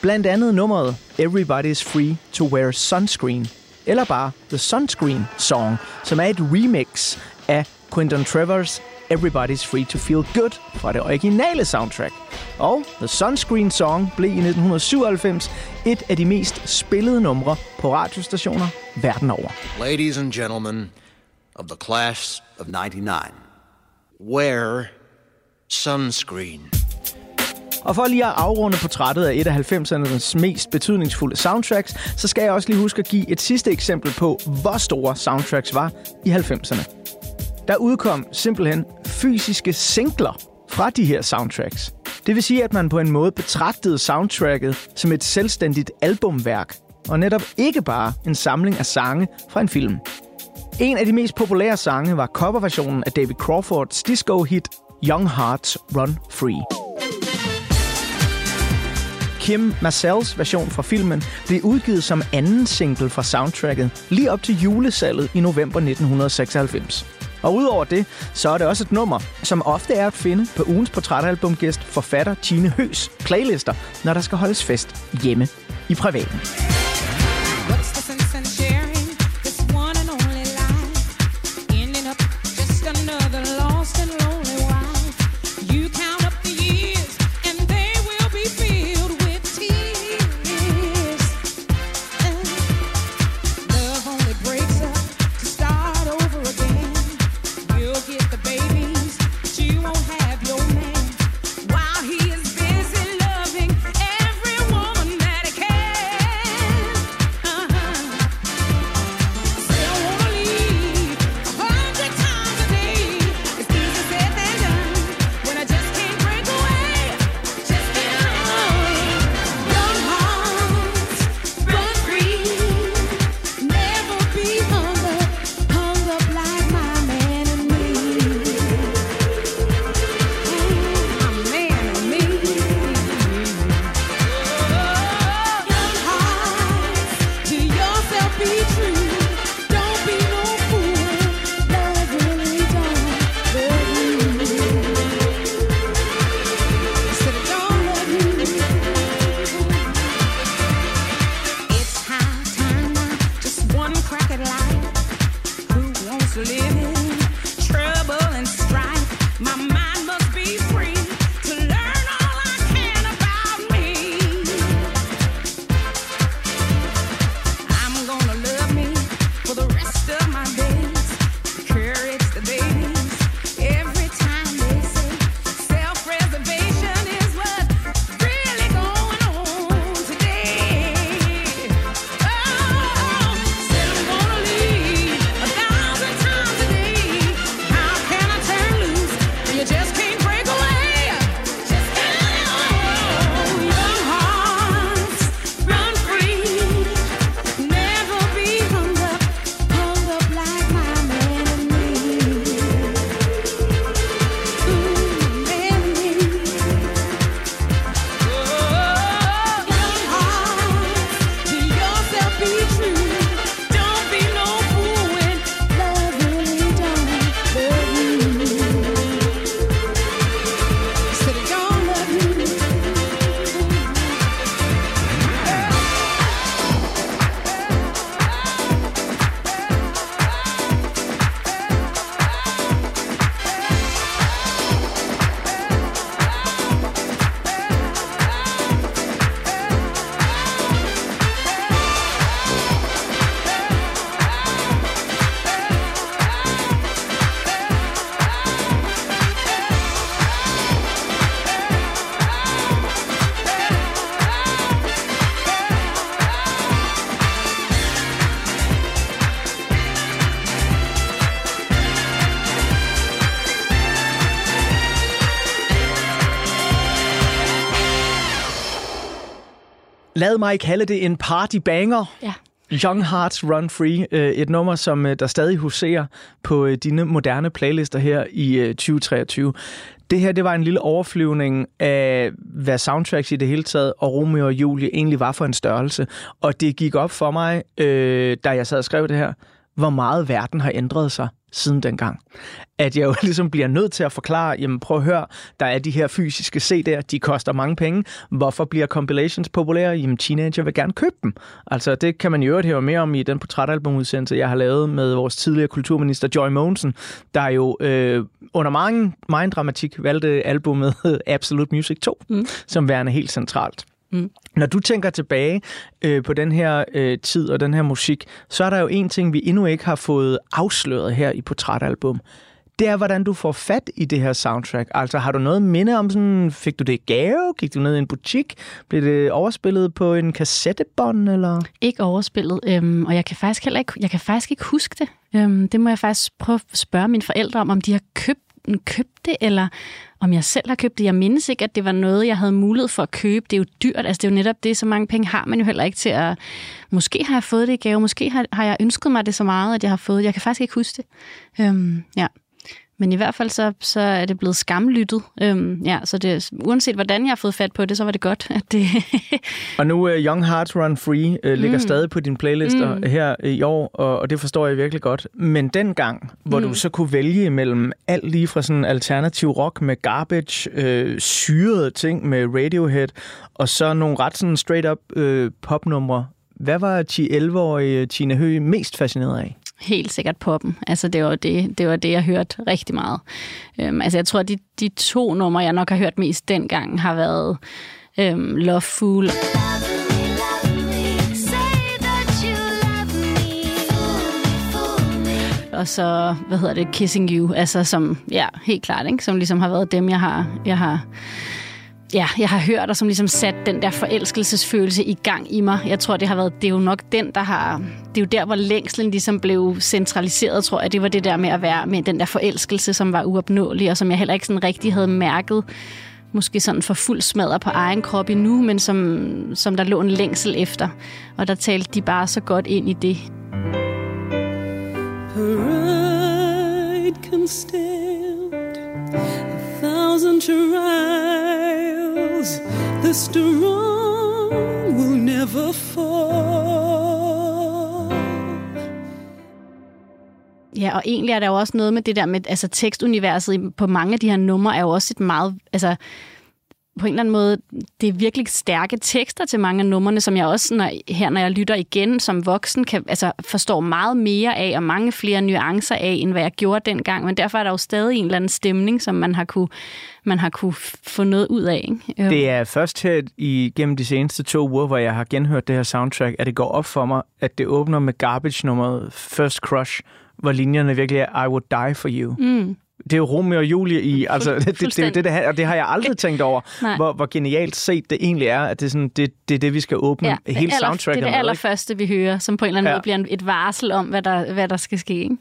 Blandt andet nummeret Everybody's Free to Wear Sunscreen, eller bare The Sunscreen Song, som er et remix af Quentin Trevors Everybody's Free to Feel Good fra det originale soundtrack. Og The Sunscreen Song blev i 1997 et af de mest spillede numre på radiostationer verden over. Ladies and gentlemen of the class of 99, wear sunscreen. Og for lige at afrunde portrættet af et af 90'ernes mest betydningsfulde soundtracks, så skal jeg også lige huske at give et sidste eksempel på, hvor store soundtracks var i 90'erne. Der udkom simpelthen fysiske singler fra de her soundtracks. Det vil sige, at man på en måde betragtede soundtracket som et selvstændigt albumværk, og netop ikke bare en samling af sange fra en film. En af de mest populære sange var coverversionen af David Crawfords disco-hit Young Hearts Run Free. Kim Marcells version fra filmen blev udgivet som anden single fra soundtracket lige op til julesalget i november 1996. Og udover det, så er det også et nummer, som ofte er at finde på ugens portrætalbumgæst forfatter Tine Høs playlister, når der skal holdes fest hjemme i privaten. Lad mig kalde det en party banger. Ja. Young Hearts Run Free, øh, et nummer, som øh, der stadig huserer på øh, dine moderne playlister her i øh, 2023. Det her, det var en lille overflyvning af, hvad soundtracks i det hele taget og Romeo og Julie egentlig var for en størrelse. Og det gik op for mig, øh, da jeg sad og skrev det her, hvor meget verden har ændret sig siden dengang. At jeg jo ligesom bliver nødt til at forklare, jamen prøv at høre, der er de her fysiske CD'er, de koster mange penge. Hvorfor bliver compilations populære? Jamen teenager vil gerne købe dem. Altså det kan man jo øvrigt høre mere om i den portrætalbumudsendelse, jeg har lavet med vores tidligere kulturminister Joy Mogensen, der jo øh, under mange, meget dramatik valgte albumet Absolute Music 2, mm. som værende helt centralt. Mm. Når du tænker tilbage øh, på den her øh, tid og den her musik, så er der jo en ting, vi endnu ikke har fået afsløret her i Portrætalbum. Det er, hvordan du får fat i det her soundtrack. Altså, har du noget minde om sådan, fik du det i gave? Gik du ned i en butik? Blev det overspillet på en kassettebånd, eller? Ikke overspillet, øhm, og jeg kan faktisk heller ikke, jeg kan faktisk ikke huske det. Øhm, det må jeg faktisk prøve at spørge mine forældre om, om de har købt, købt det, eller om jeg selv har købt det. Jeg mindes ikke, at det var noget, jeg havde mulighed for at købe. Det er jo dyrt, altså det er jo netop det, så mange penge har man jo heller ikke til at... Måske har jeg fået det i gave, måske har, har jeg ønsket mig det så meget, at jeg har fået det. Jeg kan faktisk ikke huske det. Øhm, ja. Men i hvert fald så, så er det blevet skamlyttet. Øhm, ja, så det, uanset hvordan jeg har fået fat på det, så var det godt, at det... Og nu uh, Young Hearts Run Free uh, ligger Mm. stadig på dine playlister Mm. her i år, og, og det forstår jeg virkelig godt. Men dengang, hvor Mm. du så kunne vælge mellem alt lige fra sådan alternativ rock med garbage, øh, syrede ting med Radiohead, og så nogle ret sådan straight-up øh, popnumre. Hvad var 10-11-årige Tina Høgh mest fascineret af? Helt sikkert poppen. Altså, det var det, det, var det jeg hørte rigtig meget. Øhm, altså, jeg tror, de, de to numre, jeg nok har hørt mest dengang, har været øhm, Love Fool. Og så, hvad hedder det, Kissing You, altså som, ja, helt klart, ikke? som ligesom har været dem, jeg har, jeg har ja, jeg har hørt, og som ligesom sat den der forelskelsesfølelse i gang i mig. Jeg tror, det har været, det er jo nok den, der har, det er jo der, hvor længslen ligesom blev centraliseret, tror jeg. Det var det der med at være med den der forelskelse, som var uopnåelig, og som jeg heller ikke sådan rigtig havde mærket, måske sådan for fuld smadret på egen krop endnu, men som, som der lå en længsel efter. Og der talte de bare så godt ind i det. Pride can stand a thousand trials. The strong will never fall. Ja, og egentlig er der jo også noget med det der med, altså tekstuniverset på mange af de her numre er jo også et meget, altså på en eller anden måde, det er virkelig stærke tekster til mange af numrene, som jeg også, når, her når jeg lytter igen som voksen, kan, altså, forstår meget mere af, og mange flere nuancer af, end hvad jeg gjorde dengang. Men derfor er der jo stadig en eller anden stemning, som man har kunne, man har kunne få noget ud af. Ikke? Øhm, Det er først her igennem de seneste to uger, hvor jeg har genhørt det her soundtrack, at det går op for mig, at det åbner med garbage-nummeret First Crush, hvor linjerne virkelig er I would die for you. Mm. Det er jo Romeo og Julie i, altså det, det, det, er det, det, og det har jeg aldrig tænkt over, hvor, hvor genialt set det egentlig er, at det er, sådan, det, det, er det, vi skal åbne ja, hele det, aller, soundtracket det er det allerførste, vi hører, som på en eller anden Ja. ja. måde bliver et varsel om, hvad der, hvad der skal ske. Ikke?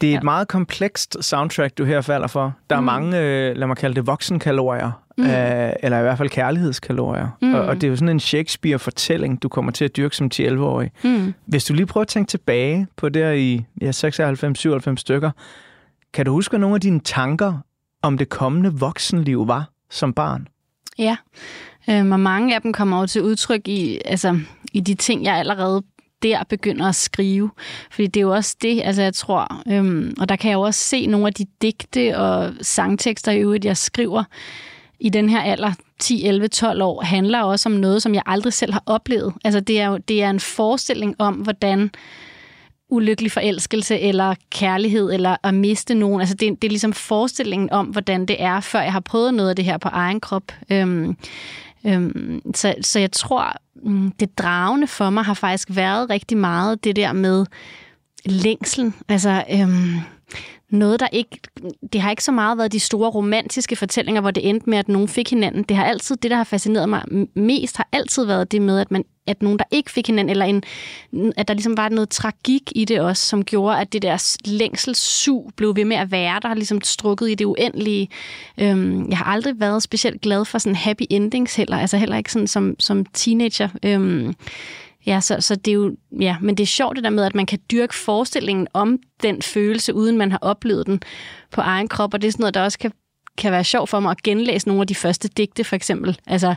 Det er et meget komplekst soundtrack, du her falder for. Der er Mm. mange, øh, lad mig kalde det, voksenkalorier, Mm. øh, eller i hvert fald kærlighedskalorier. Mm. Og, og det er jo sådan en Shakespeare-fortælling, du kommer til at dyrke som 10-11-årig. Mm. Hvis du lige prøver at tænke tilbage på der i ja, 96-97 stykker, kan du huske, hvad nogle af dine tanker om det kommende voksenliv var som barn? Ja, øhm, og mange af dem kommer over til udtryk i, altså, i de ting, jeg allerede der begynder at skrive. Fordi det er jo også det, altså jeg tror, øhm, og der kan jeg jo også se nogle af de digte og sangtekster i øvrigt, jeg skriver i den her alder, 10, 11, 12 år, handler også om noget, som jeg aldrig selv har oplevet. Altså det er jo det er en forestilling om, hvordan ulykkelig forelskelse eller kærlighed eller at miste nogen. Altså det, det er ligesom forestillingen om, hvordan det er, før jeg har prøvet noget af det her på egen krop. Øhm, øhm, så, så jeg tror, mm, det dragende for mig har faktisk været rigtig meget det der med længslen. Altså, øhm, noget, der ikke... Det har ikke så meget været de store romantiske fortællinger, hvor det endte med, at nogen fik hinanden. Det har altid... Det, der har fascineret mig mest, har altid været det med, at man at nogen, der ikke fik hinanden, eller en, at der ligesom var noget tragik i det også, som gjorde, at det der længselssug blev ved med at være, der ligesom strukket i det uendelige. Øhm, jeg har aldrig været specielt glad for sådan happy endings heller, altså heller ikke sådan som, som teenager. Øhm, Ja, så, så det er jo, ja, men det er sjovt det der med, at man kan dyrke forestillingen om den følelse, uden man har oplevet den på egen krop, og det er sådan noget, der også kan kan være sjovt for mig at genlæse nogle af de første digte, for eksempel. Altså,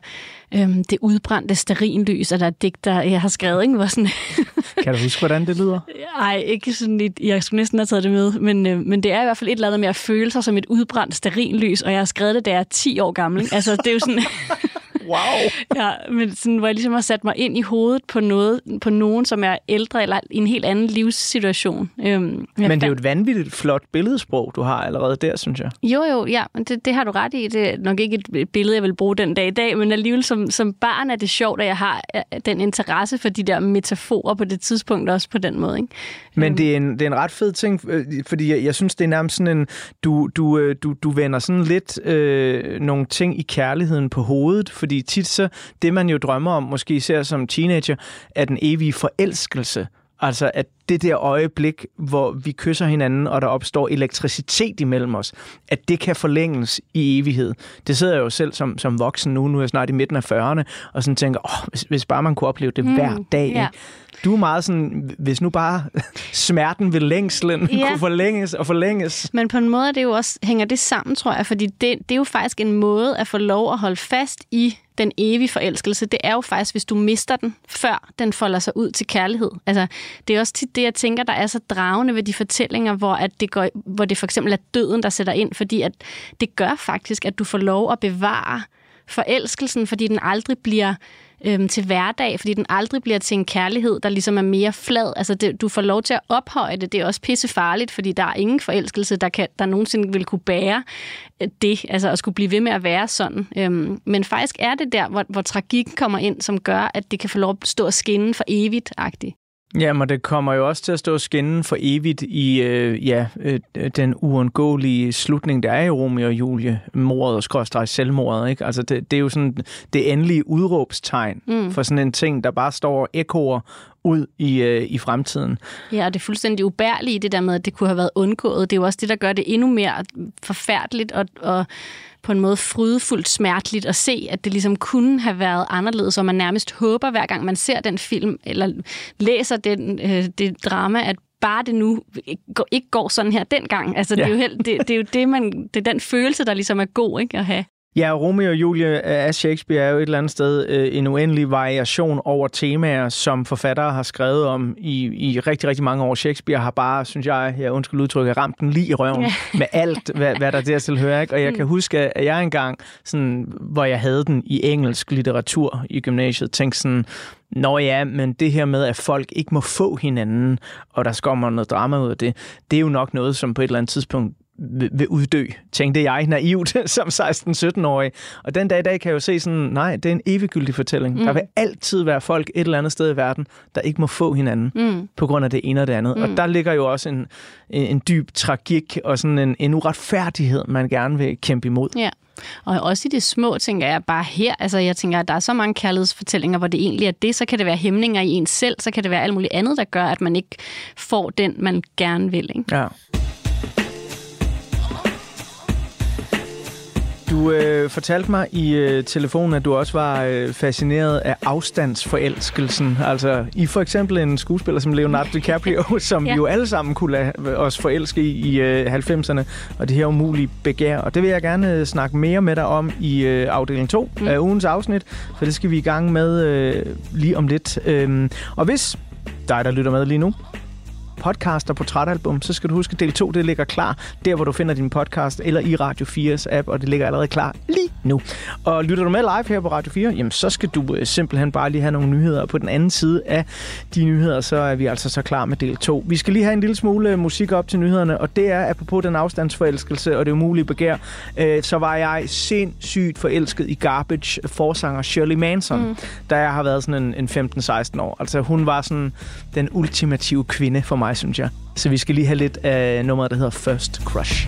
øhm, det udbrændte sterinlys, er der et digt, der jeg har skrevet, ikke? Hvor sådan... kan du huske, hvordan det lyder? Nej, ikke sådan et, jeg skulle næsten have taget det med, men, øh, men det er i hvert fald et eller andet med at føle sig som et udbrændt sterinlys, og jeg har skrevet det, da jeg er 10 år gammel. Ikke? Altså, det er jo sådan... Wow. ja, men sådan, hvor jeg ligesom har sat mig ind i hovedet på, noget, på nogen, som er ældre eller i en helt anden livssituation. Øhm, men det er jo et vanvittigt flot billedsprog, du har allerede der, synes jeg. Jo, jo, ja, det, det har du ret i. Det er nok ikke et billede, jeg vil bruge den dag i dag, men alligevel som, som barn er det sjovt, at jeg har øh, den interesse for de der metaforer på det tidspunkt også på den måde. Ikke? Men øhm. det er, en, det er en ret fed ting, øh, fordi jeg, jeg synes, det er nærmest sådan en, du, du, øh, du, du vender sådan lidt øh, nogle ting i kærligheden på hovedet, fordi tit så, det man jo drømmer om, måske især som teenager, er den evige forelskelse. Altså, at det der øjeblik, hvor vi kysser hinanden, og der opstår elektricitet imellem os, at det kan forlænges i evighed. Det sidder jeg jo selv som, som voksen nu, nu er jeg snart i midten af 40'erne, og sådan tænker, åh, hvis, hvis bare man kunne opleve det mm, hver dag. Ja. Du er meget sådan, hvis nu bare smerten ved længslen ja. kunne forlænges og forlænges. Men på en måde det jo også, hænger det sammen, tror jeg, fordi det, det er jo faktisk en måde at få lov at holde fast i den evige forelskelse. Det er jo faktisk, hvis du mister den, før den folder sig ud til kærlighed. Altså, det er også tit det, jeg tænker, der er så dragende ved de fortællinger, hvor, at det, går, hvor det for eksempel er døden, der sætter ind, fordi at det gør faktisk, at du får lov at bevare forelskelsen, fordi den aldrig bliver øhm, til hverdag, fordi den aldrig bliver til en kærlighed, der ligesom er mere flad. Altså, det, du får lov til at ophøje det. Det er også pissefarligt, fordi der er ingen forelskelse, der, kan, der nogensinde vil kunne bære øh, det, altså at skulle blive ved med at være sådan. Øhm, men faktisk er det der, hvor, hvor tragikken kommer ind, som gør, at det kan få lov at stå og skinne for evigt-agtigt. Ja, men det kommer jo også til at stå skinnen for evigt i øh, ja, øh, den uundgåelige slutning, der er i Romeo og Julie, mordet og skråstrej selvmordet. Ikke? Altså det, det er jo sådan det endelige udråbstegn mm. for sådan en ting, der bare står og ekoer ud i, øh, i fremtiden. Ja, og det er fuldstændig ubærlige, det der med, at det kunne have været undgået. Det er jo også det, der gør det endnu mere forfærdeligt og, og på en måde frydefuldt smerteligt at se, at det ligesom kunne have været anderledes, og man nærmest håber, hver gang man ser den film, eller læser den, øh, det drama, at bare det nu ikke går sådan her dengang. Altså, ja. det, er jo helt, det, det er jo det, man, det er den følelse, der ligesom er god ikke, at have. Ja, Romeo og Julie af Shakespeare er jo et eller andet sted øh, en uendelig variation over temaer, som forfattere har skrevet om i, i rigtig, rigtig mange år. Shakespeare har bare, synes jeg, jeg undskyld udtrykket, ramt den lige i røven ja. med alt, hvad, hvad der dertil hører. Ikke? Og jeg mm. kan huske, at jeg engang, sådan, hvor jeg havde den i engelsk litteratur i gymnasiet, tænkte sådan, Nå ja, men det her med, at folk ikke må få hinanden, og der kommer noget drama ud af det, det er jo nok noget, som på et eller andet tidspunkt vil uddø, tænkte jeg naivt som 16-17-årig. Og den dag i dag kan jeg jo se sådan, nej, det er en eviggyldig fortælling. Mm. Der vil altid være folk et eller andet sted i verden, der ikke må få hinanden mm. på grund af det ene og det andet. Mm. Og der ligger jo også en, en dyb tragik og sådan en, en uretfærdighed, man gerne vil kæmpe imod. Ja. Og også i det små, tænker jeg bare her, altså jeg tænker, at der er så mange kærlighedsfortællinger, hvor det egentlig er det, så kan det være hæmninger i en selv, så kan det være alt muligt andet, der gør, at man ikke får den, man gerne vil. Ikke? Ja. Du øh, fortalte mig i øh, telefonen, at du også var øh, fascineret af afstandsforelskelsen. Altså i for eksempel en skuespiller som Leonardo DiCaprio, som ja. vi jo alle sammen kunne lade os forelske i i øh, 90'erne, og det her umulige begær. Og det vil jeg gerne øh, snakke mere med dig om i øh, afdeling 2 mm. af ugens afsnit, for det skal vi i gang med øh, lige om lidt. Øh, og hvis dig, der lytter med lige nu, podcast og portrætalbum, så skal du huske, at del 2 det ligger klar der, hvor du finder din podcast, eller i Radio 4's app, og det ligger allerede klar lige nu. Og lytter du med live her på Radio 4, jamen så skal du øh, simpelthen bare lige have nogle nyheder. På den anden side af de nyheder, så er vi altså så klar med del 2. Vi skal lige have en lille smule øh, musik op til nyhederne, og det er apropos den afstandsforelskelse og det umulige begær, øh, så var jeg sindssygt forelsket i Garbage forsanger Shirley Manson, mm. da jeg har været sådan en, en 15-16 år. Altså hun var sådan den ultimative kvinde for mig mig, synes jeg. Så vi skal lige have lidt af nummeret, der hedder First Crush.